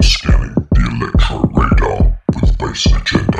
Scanning the electro radar with Bass Agenda.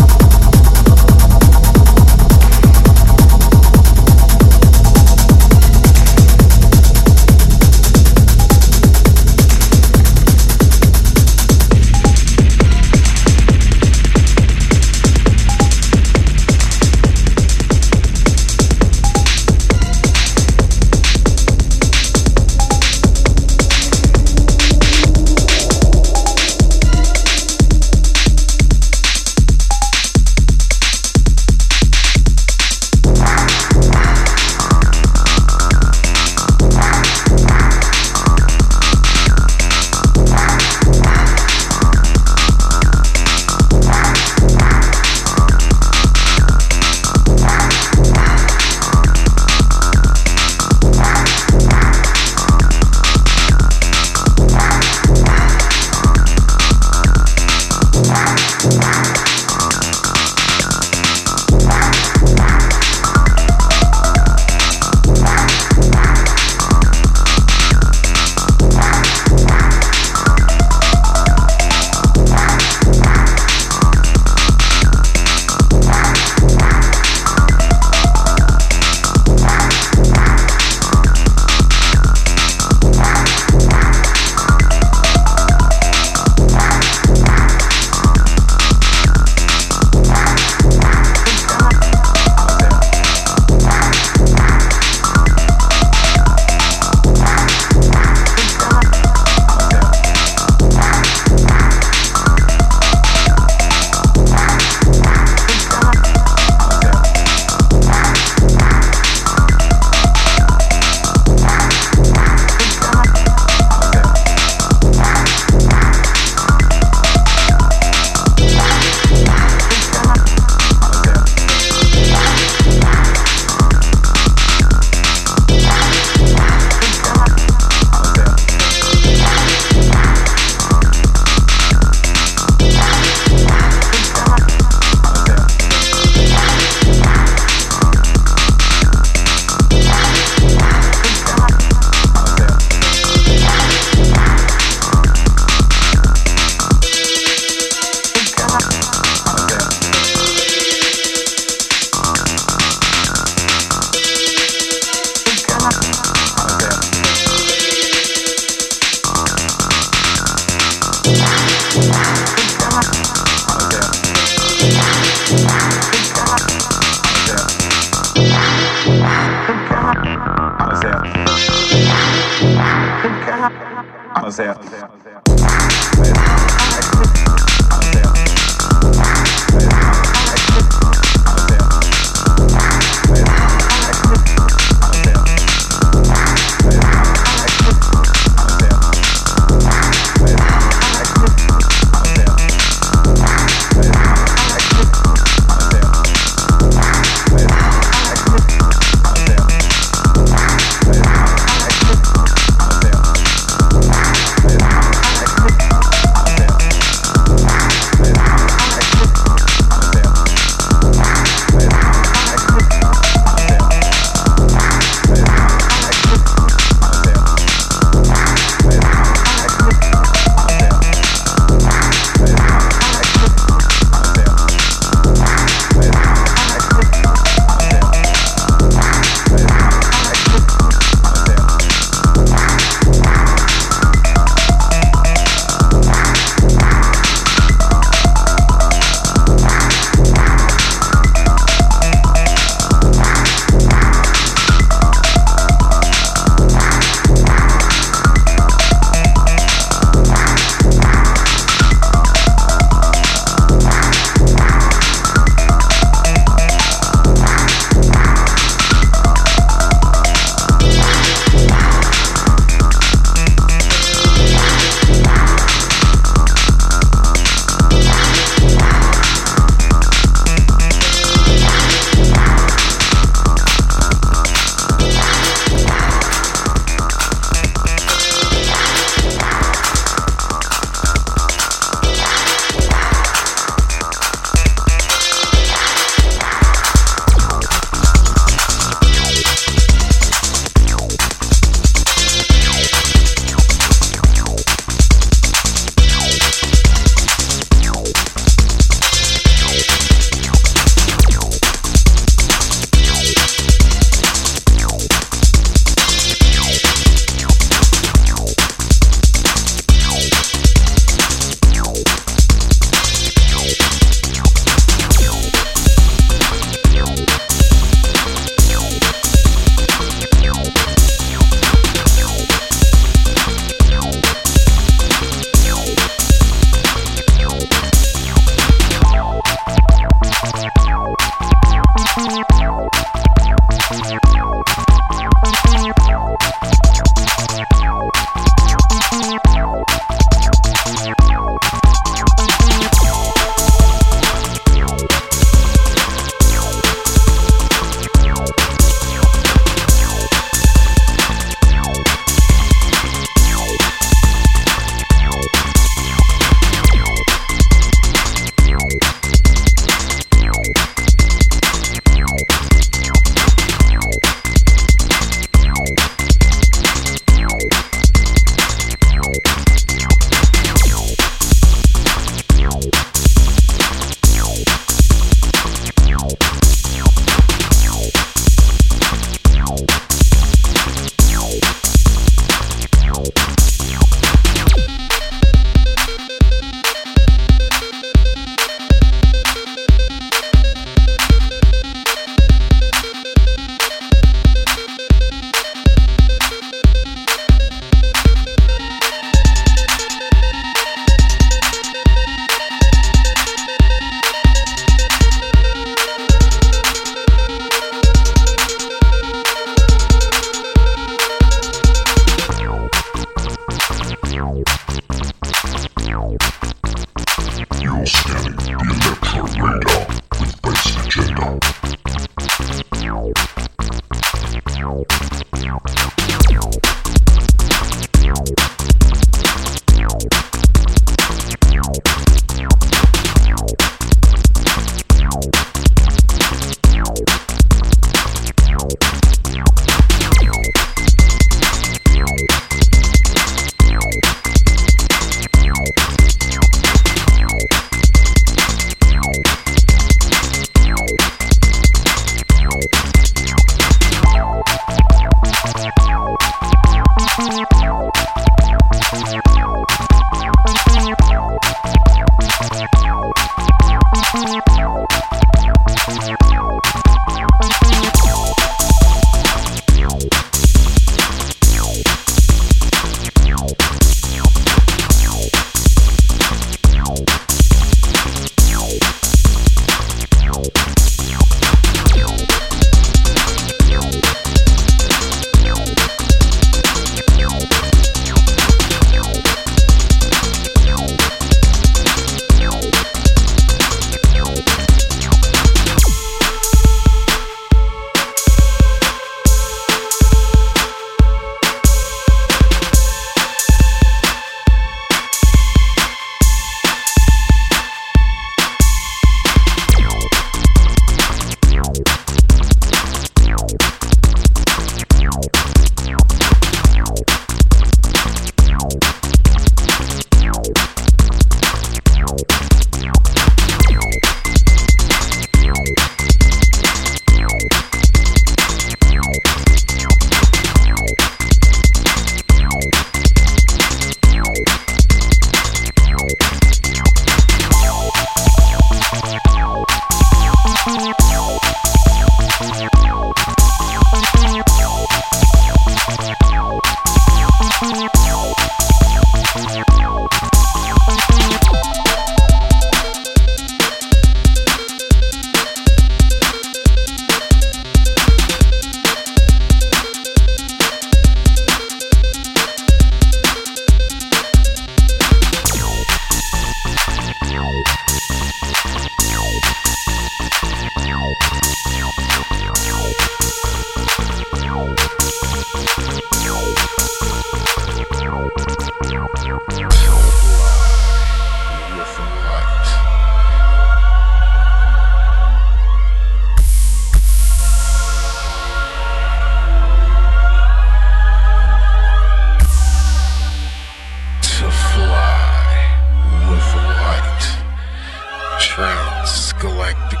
back.